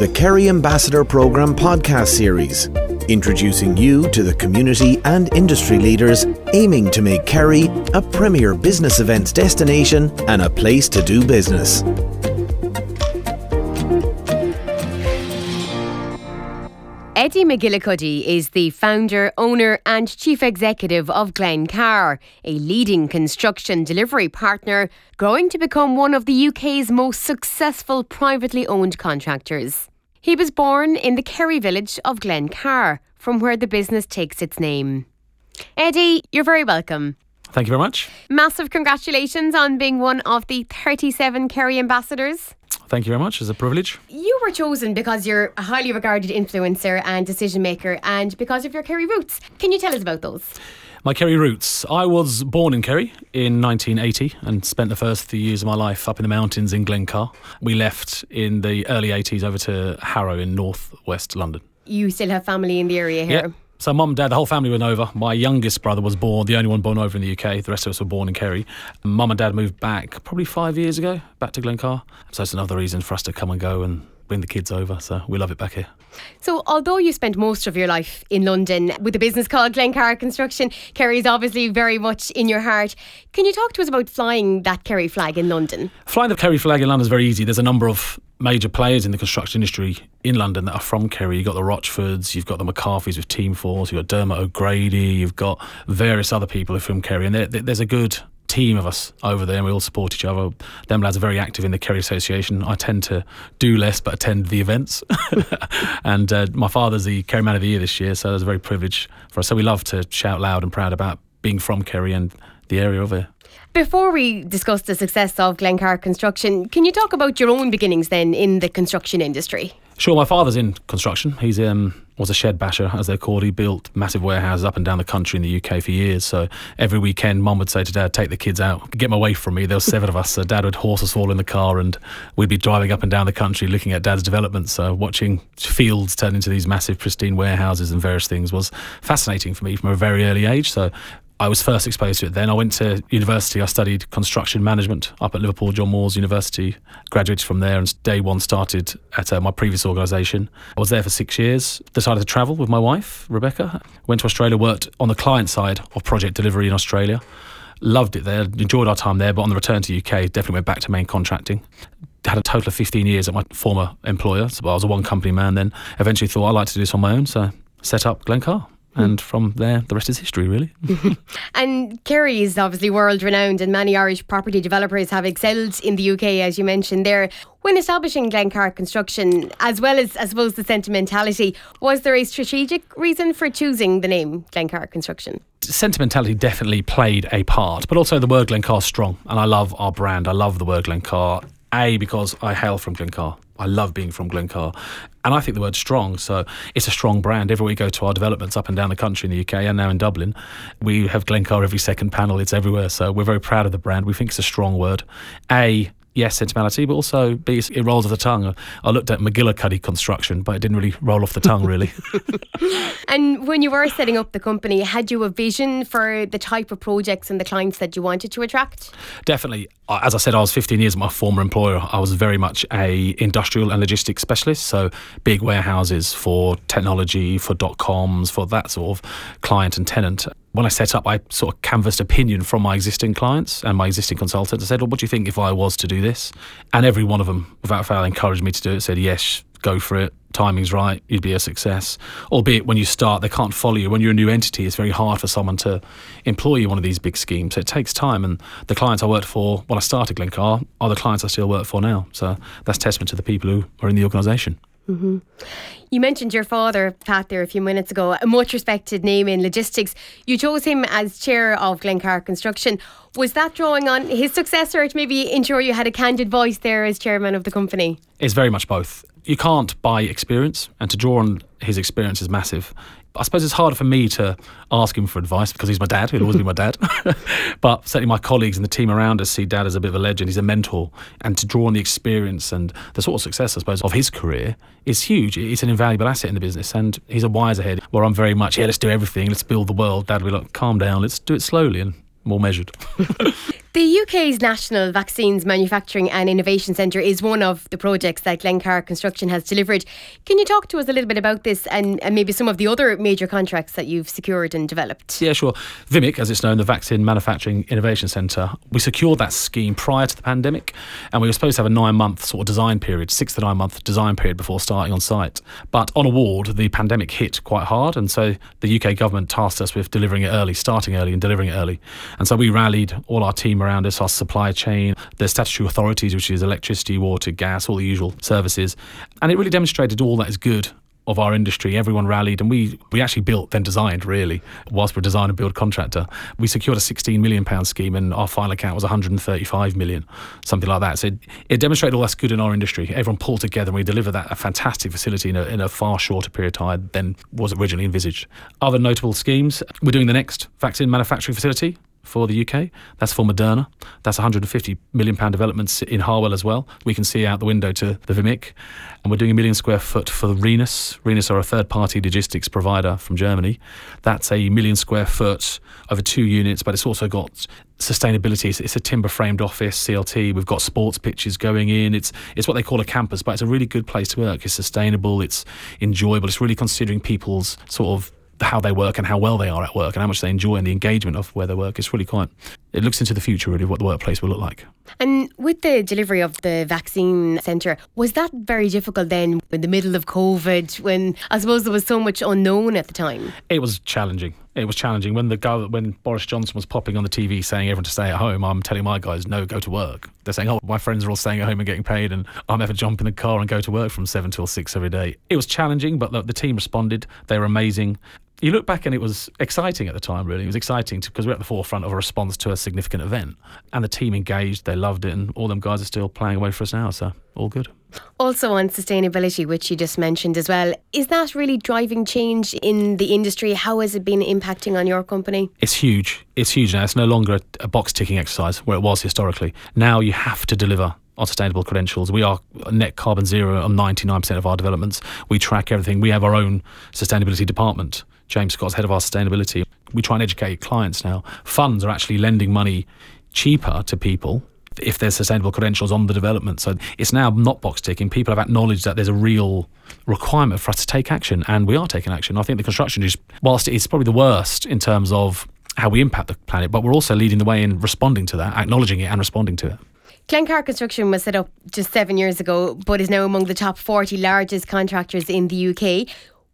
the Kerry Ambassador Programme podcast series, introducing you to the community and industry leaders aiming to make Kerry a premier business events destination and a place to do business. Eddie McGillycuddy is the founder, owner, and chief executive of Glencar, a leading construction delivery partner growing to become one of the UK's most successful privately owned contractors. He was born in the Kerry village of Glencar, from where the business takes its name. Eddie, you're very welcome. Thank you very much. Massive congratulations on being one of the 37 Kerry ambassadors. Thank you very much. It's a privilege. You were chosen because you're a highly regarded influencer and decision maker and because of your Kerry roots. Can you tell us about those? My Kerry roots. I was born in Kerry in 1980 and spent the first few years of my life up in the mountains in Glencar. We left in the early 80s over to Harrow in northwest London. You still have family in the area here? So mum, and dad, the whole family went over. My youngest brother was born, the only one born over in the UK. The rest of us were born in Kerry. Mum and dad moved back probably five years ago, back to Glencar. So it's another reason for us to come and go and bring the kids over. So we love it back here. So, although you spent most of your life in London with a business called Glencar Construction, Kerry is obviously very much in your heart. Can you talk to us about flying that Kerry flag in London? Flying the Kerry flag in London is very easy. There's a number of major players in the construction industry in London that are from Kerry. You've got the Rochfords, you've got the McCarthys with Team Force, you've got Dermot O'Grady, you've got various other people who are from Kerry, and there's a good team of us over there and we all support each other. Them lads are very active in the Kerry Association. I tend to do less but attend the events. and uh, my father's the Kerry Man of the Year this year, so it's a very privilege for us. So we love to shout loud and proud about being from Kerry and the area over here. Before we discuss the success of Glencar Construction, can you talk about your own beginnings then in the construction industry? Sure, my father's in construction. He's um, was a shed basher, as they're called. He built massive warehouses up and down the country in the UK for years. So every weekend, mum would say to dad, "Take the kids out, get them away from me." There were seven of us. So dad would horse us all in the car, and we'd be driving up and down the country, looking at dad's developments. So watching fields turn into these massive, pristine warehouses and various things was fascinating for me from a very early age. So I was first exposed to it then. I went to university. I studied construction management up at Liverpool John Moores University. Graduated from there and day one started at uh, my previous organisation. I was there for six years. Decided to travel with my wife, Rebecca. Went to Australia, worked on the client side of project delivery in Australia. Loved it there, enjoyed our time there, but on the return to UK, definitely went back to main contracting had a total of 15 years at my former employer. So I was a one company man then. Eventually thought I'd like to do this on my own, so set up Glencar Hmm. and from there, the rest is history, really. and Kerry is obviously world renowned, and many Irish property developers have excelled in the UK, as you mentioned there. When establishing Glencar Construction, as well as, I suppose, the sentimentality, was there a strategic reason for choosing the name Glencar Construction? Sentimentality definitely played a part, but also the word Glencar is strong, and I love our brand. I love the word Glencar. A, because I hail from Glencar. I love being from Glencar. And I think the word strong, so it's a strong brand. Everywhere we go to our developments up and down the country in the UK and now in Dublin, we have Glencar every second panel. It's everywhere. So we're very proud of the brand. We think it's a strong word. A, yes, sentimentality, but also B, it rolls off the tongue. I looked at McGillycuddy construction, but it didn't really roll off the tongue, really. and when you were setting up the company, had you a vision for the type of projects and the clients that you wanted to attract? Definitely. As I said, I was 15 years at my former employer. I was very much a industrial and logistics specialist, so big warehouses for technology, for dot coms, for that sort of client and tenant when I set up, I sort of canvassed opinion from my existing clients and my existing consultants. I said, well, what do you think if I was to do this? And every one of them, without fail, encouraged me to do it, said, yes, go for it. Timing's right, you'd be a success. Albeit when you start, they can't follow you. When you're a new entity, it's very hard for someone to employ you one of these big schemes. So it takes time. And the clients I worked for when I started Glencar are the clients I still work for now. So that's testament to the people who are in the organisation. Mm-hmm. You mentioned your father, Pat, there a few minutes ago, a much respected name in logistics. You chose him as chair of Glencar Construction. Was that drawing on his successor to maybe ensure you had a candid voice there as chairman of the company? It's very much both. You can't buy experience, and to draw on his experience is massive. I suppose it's harder for me to ask him for advice because he's my dad. He'll always be my dad. but certainly my colleagues and the team around us see dad as a bit of a legend. He's a mentor. And to draw on the experience and the sort of success, I suppose, of his career is huge. It's an invaluable asset in the business. And he's a wiser head where I'm very much, yeah, let's do everything. Let's build the world. Dad will be like, calm down. Let's do it slowly and more measured. The UK's National Vaccines Manufacturing and Innovation Centre is one of the projects that Glencar Construction has delivered. Can you talk to us a little bit about this and, and maybe some of the other major contracts that you've secured and developed? Yeah, sure. VIMIC, as it's known, the Vaccine Manufacturing Innovation Centre, we secured that scheme prior to the pandemic and we were supposed to have a nine month sort of design period, six to nine month design period before starting on site. But on award, the pandemic hit quite hard and so the UK government tasked us with delivering it early, starting early and delivering it early. And so we rallied all our team around us, our supply chain, the statutory authorities, which is electricity, water, gas, all the usual services. And it really demonstrated all that is good of our industry. Everyone rallied, and we we actually built then designed really. Whilst we're a design and build contractor, we secured a 16 million pound scheme, and our final account was 135 million, something like that. So it, it demonstrated all that's good in our industry. Everyone pulled together, and we delivered that a fantastic facility in a, in a far shorter period of time than was originally envisaged. Other notable schemes: we're doing the next vaccine manufacturing facility for the UK. That's for Moderna. That's 150 million pound developments in Harwell as well. We can see out the window to the Vimic, and we're doing a million square foot for Rhenus. Rhenus are a third-party logistics provider from Germany. That's a million square foot over two units, but it's also got sustainability. It's, a timber framed office, CLT. We've got sports pitches going in. It's it's what they call a campus, but it's a really good place to work. It's sustainable. It's enjoyable. It's really considering people's sort of how they work and how well they are at work and how much they enjoy and the engagement of where they work. It's really quite, it looks into the future really of what the workplace will look like. And with the delivery of the vaccine centre, was that very difficult then in the middle of COVID when I suppose there was so much unknown at the time? It was challenging. It was challenging when the guy, when Boris Johnson was popping on the TV saying everyone to stay at home. I'm telling my guys no, go to work. They're saying, oh, my friends are all staying at home and getting paid, and I'm having to jump in the car and go to work from seven till six every day. It was challenging, but the, the team responded. They were amazing you look back and it was exciting at the time, really. It was exciting because we're at the forefront of a response to a significant event. And the team engaged, they loved it, and all them guys are still playing away for us now, so all good. Also, on sustainability, which you just mentioned as well, is that really driving change in the industry? How has it been impacting on your company? It's huge. It's huge now. It's no longer a box ticking exercise where it was historically. Now you have to deliver on sustainable credentials. We are net carbon zero on 99% of our developments. We track everything. We have our own sustainability department James Scott's head of our sustainability. We try and educate clients now. Funds are actually lending money cheaper to people if there's sustainable credentials on the development. So it's now not box ticking. People have acknowledged that there's a real requirement for us to take action, and we are taking action. I think the construction is, whilst it's probably the worst in terms of how we impact the planet, but we're also leading the way in responding to that, acknowledging it and responding to it. Glencar Construction was set up just seven years ago, but is now among the top 40 largest contractors in the UK.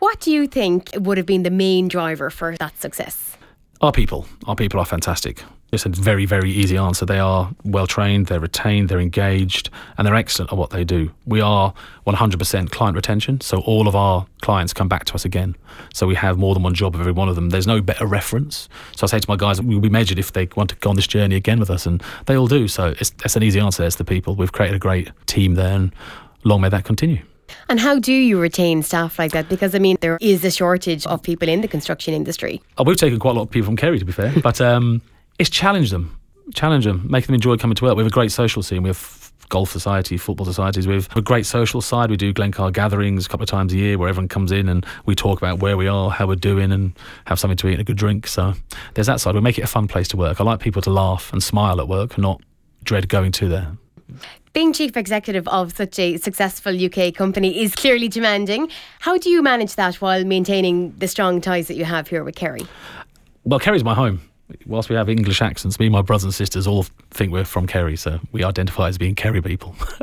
What do you think would have been the main driver for that success? Our people. Our people are fantastic. It's a very, very easy answer. They are well trained, they're retained, they're engaged, and they're excellent at what they do. We are 100% client retention, so all of our clients come back to us again. So we have more than one job of every one of them. There's no better reference. So I say to my guys, we'll be measured if they want to go on this journey again with us, and they all do. So it's, it's an easy answer. It's the people. We've created a great team there, and long may that continue. And how do you retain staff like that? Because I mean, there is a shortage of people in the construction industry. Oh, we've taken quite a lot of people from Kerry, to be fair, but um, it's challenged them, challenge them, make them enjoy coming to work. We have a great social scene. We have golf society, football societies. We have a great social side. We do Glencar gatherings a couple of times a year where everyone comes in and we talk about where we are, how we're doing, and have something to eat and a good drink. So there's that side. We make it a fun place to work. I like people to laugh and smile at work, and not dread going to there. Being chief executive of such a successful UK company is clearly demanding. How do you manage that while maintaining the strong ties that you have here with Kerry? Well, Kerry's my home. Whilst we have English accents, me and my brothers and sisters all think we're from Kerry, so we identify as being Kerry people.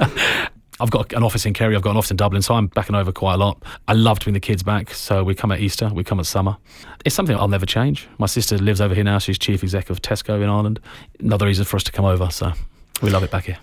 I've got an office in Kerry, I've got an office in Dublin, so I'm backing over quite a lot. I love to bring the kids back, so we come at Easter, we come at summer. It's something I'll never change. My sister lives over here now, she's chief executive of Tesco in Ireland. Another reason for us to come over, so we love it back here.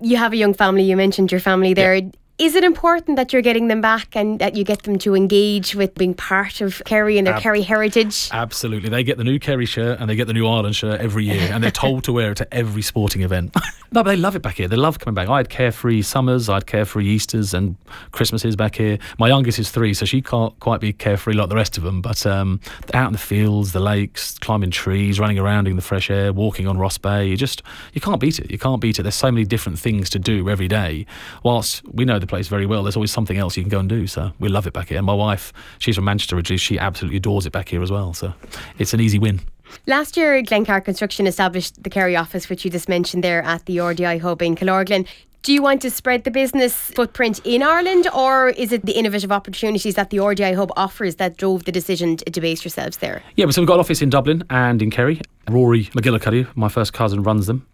You have a young family. You mentioned your family there. Yeah. Is it important that you're getting them back and that you get them to engage with being part of Kerry and their Ab- Kerry heritage? Absolutely. They get the new Kerry shirt and they get the new Ireland shirt every year and they're told to wear it to every sporting event. no, but they love it back here. They love coming back. I had carefree summers, I had carefree Easters and Christmases back here. My youngest is three, so she can't quite be carefree like the rest of them, but um, out in the fields, the lakes, climbing trees, running around in the fresh air, walking on Rossbeigh, you just, you can't beat it. You can't beat it. There's so many different things to do every day. Whilst we know the place very well. There's always something else you can go and do. So we love it back here. And my wife, she's from Manchester originally. She absolutely adores it back here as well. So it's an easy win. Last year, Glencar Construction established the Kerry office, which you just mentioned there at the RDI hub in Killorglin. Do you want to spread the business footprint in Ireland, or is it the innovative opportunities that the RDI Hub offers that drove the decision to base yourselves there? Yeah, so we've got an office in Dublin and in Kerry. Rory McGillycuddy, my first cousin, runs them.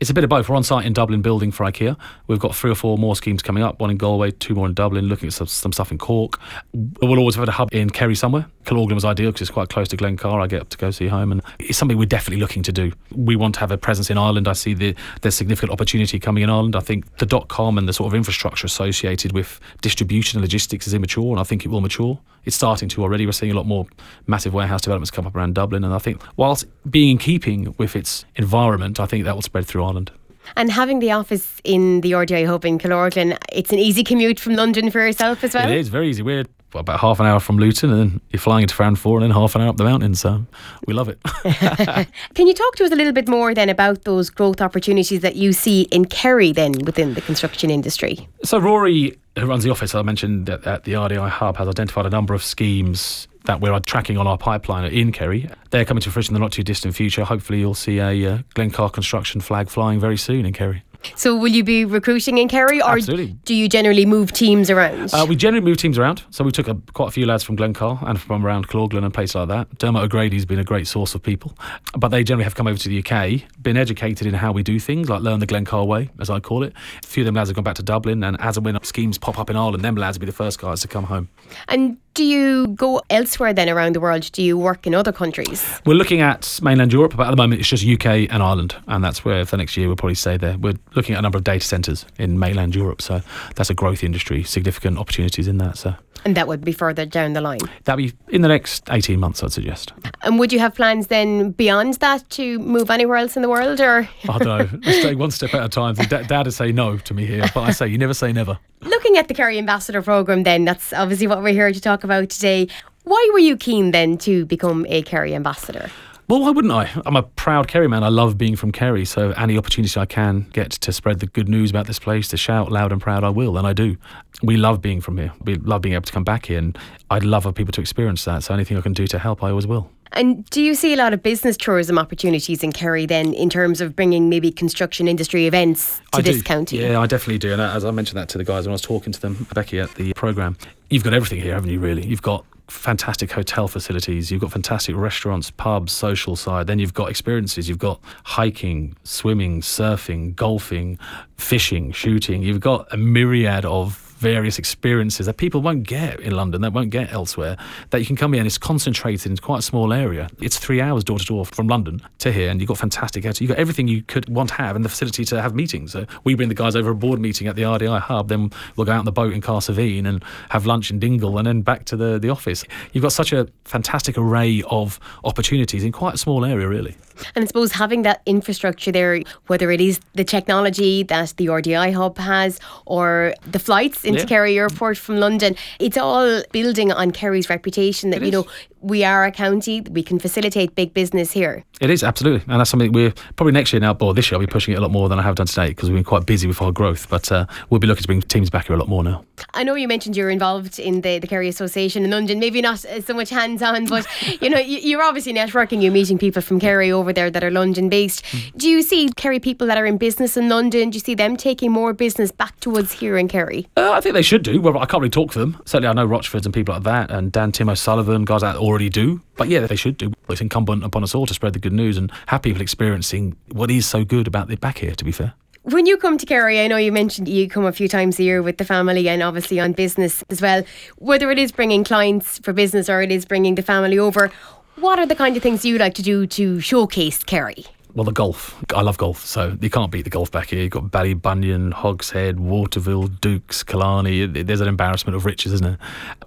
It's a bit of both. We're on site in Dublin building for IKEA. We've got three or four more schemes coming up, one in Galway, two more in Dublin, looking at some, some stuff in Cork. We'll always have a hub in Kerry somewhere. Killorglin was ideal because it's quite close to Glencar. I get up to go see home, and it's something we're definitely looking to do. We want to have a presence in Ireland. I see the, there's significant opportunity coming in Ireland. I think the dot com and the sort of infrastructure associated with distribution and logistics is immature, and I think it will mature. It's starting to already. We're seeing a lot more massive warehouse developments come up around Dublin, and I think whilst being in keeping with its environment, I think that will spread through Ireland. And having the office in the RDI hub in Killorglin, it's an easy commute from London for yourself as well? It is very easy. We're about half an hour from Luton and then you're flying into Farranfore and then half an hour up the mountain. So we love it. Can you talk to us a little bit more then about those growth opportunities that you see in Kerry then within the construction industry? So Rory, who runs the office I mentioned at, at the RDI hub, has identified a number of schemes that we're tracking on our pipeline in Kerry. They're coming to fruition in the not too distant future. Hopefully, you'll see a uh, Glencar construction flag flying very soon in Kerry. So, will you be recruiting in Kerry, or Absolutely. do you generally move teams around? Uh, we generally move teams around. So we took a, quite a few lads from Glencar and from around Killorglin and places like that. Dermot O'Grady's been a great source of people, but they generally have come over to the UK, been educated in how we do things, like learn the Glencar way, as I call it. A few of them lads have gone back to Dublin, and as and when schemes pop up in Ireland, them lads will be the first guys to come home. And do you go elsewhere then around the world? Do you work in other countries? We're looking at mainland Europe, but at the moment it's just UK and Ireland, and that's where for next year we'll probably stay there. We're looking at a number of data centres in mainland Europe, so that's a growth industry, significant opportunities in that. So. And that would be further down the line. That'd be in the next 18 months, I'd suggest. And would you have plans then beyond that to move anywhere else in the world or? I don't know. Let's take one step at a time. Dad would say no to me here, but I say you never say never. at the Kerry Ambassador Programme then, that's obviously what we're here to talk about today. Why were you keen then to become a Kerry Ambassador? Well, why wouldn't I? I'm a proud Kerry man. I love being from Kerry, so any opportunity I can get to spread the good news about this place, to shout loud and proud, I will, and I do. We love being from here. We love being able to come back here, and I'd love for people to experience that. So anything I can do to help, I always will. And do you see a lot of business tourism opportunities in Kerry then, in terms of bringing maybe construction industry events to I this do. county? Yeah, I definitely do. And as I mentioned that to the guys when I was talking to them, Becky, at the programme, you've got everything here, haven't you, really? You've got fantastic hotel facilities, you've got fantastic restaurants, pubs, social side, then you've got experiences, you've got hiking, swimming, surfing, golfing, fishing, shooting, you've got a myriad of various experiences that people won't get in London, that won't get elsewhere, that you can come here and it's concentrated in quite a small area. It's three hours door to door from London to here, and you've got fantastic You've got everything you could want to have and the facility to have meetings. So we bring the guys over a board meeting at the RDI hub, then we'll go out on the boat in Cahersiveen and have lunch in Dingle and then back to the, the office. You've got such a fantastic array of opportunities in quite a small area, really. And I suppose having that infrastructure there, whether it is the technology that the RDI hub has or the flights into Yeah. Kerry Airport from London, it's all building on Kerry's reputation that, It you know, is. We are a county, we can facilitate big business here. It is absolutely, and that's something we're probably next year now, or this year, I'll be pushing it a lot more than I have done today because we've been quite busy with our growth. But uh, we'll be looking to bring teams back here a lot more now. I know you mentioned you're involved in the, the Kerry Association in London, maybe not uh, so much hands on, but you know, you- you're obviously networking, you're meeting people from Kerry over there that are London based. Do you see Kerry people that are in business in London, do you see them taking more business back towards here in Kerry? Uh, I think they should do. Well, I can't really talk for them. Certainly, I know Rochfords and people like that, and Dan Tim O'Sullivan, guys that already do. But yeah, they should do. It's incumbent upon us all to spread the good news and have people experiencing what is so good about the back here. To be fair. When you come to Kerry, I know you mentioned you come a few times a year with the family and obviously on business as well. Whether it is bringing clients for business or it is bringing the family over, what are the kind of things you like to do to showcase Kerry? Well, the golf. I love golf, so you can't beat the golf back here. You've got Ballybunion, Hogs Head, Waterville, Dooks, Killarney. There's an embarrassment of riches, isn't it?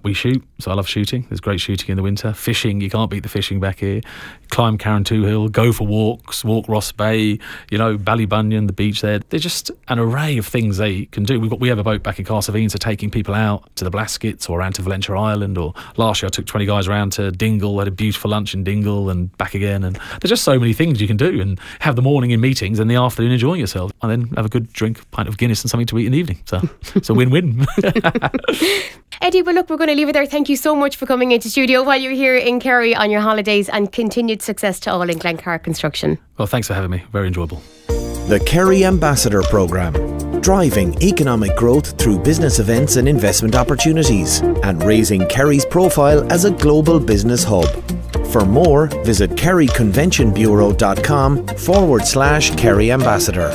We shoot, so I love shooting. There's great shooting in the winter. Fishing, you can't beat the fishing back here. Climb Carrauntoohil, go for walks, walk Rossbeigh, you know, Ballybunion, the beach there. There's just an array of things they can do. We've got, we have a boat back in Cahersiveen, so taking people out to the Blaskets or around to Valentia Island. Or last year I took 20 guys around to Dingle, had a beautiful lunch in Dingle and back again. And there's just so many things you can do and have the morning in meetings and the afternoon enjoying yourself. And then have a good drink, pint of Guinness and something to eat in the evening. So it's a win-win. Eddie, well, look, we're going to leave it there. Thank you so much for coming into studio while you're here in Kerry on your holidays and continued success to all in Glencar Construction. Well, thanks for having me. Very enjoyable. The Kerry Ambassador Programme, driving economic growth through business events and investment opportunities, and raising Kerry's profile as a global business hub. For more, visit kerryconventionbureau.com forward slash Kerry Ambassador.